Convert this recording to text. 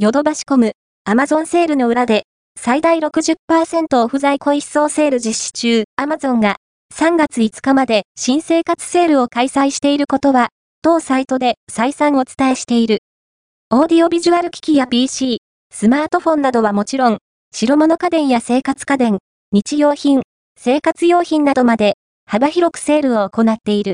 ヨドバシコム、アマゾンセールの裏で、最大60%オフ在庫一掃セール実施中、アマゾンが3月5日まで新生活セールを開催していることは、当サイトで再三お伝えしている。オーディオビジュアル機器や PC、スマートフォンなどはもちろん、白物家電や生活家電、日用品、生活用品などまで幅広くセールを行っている。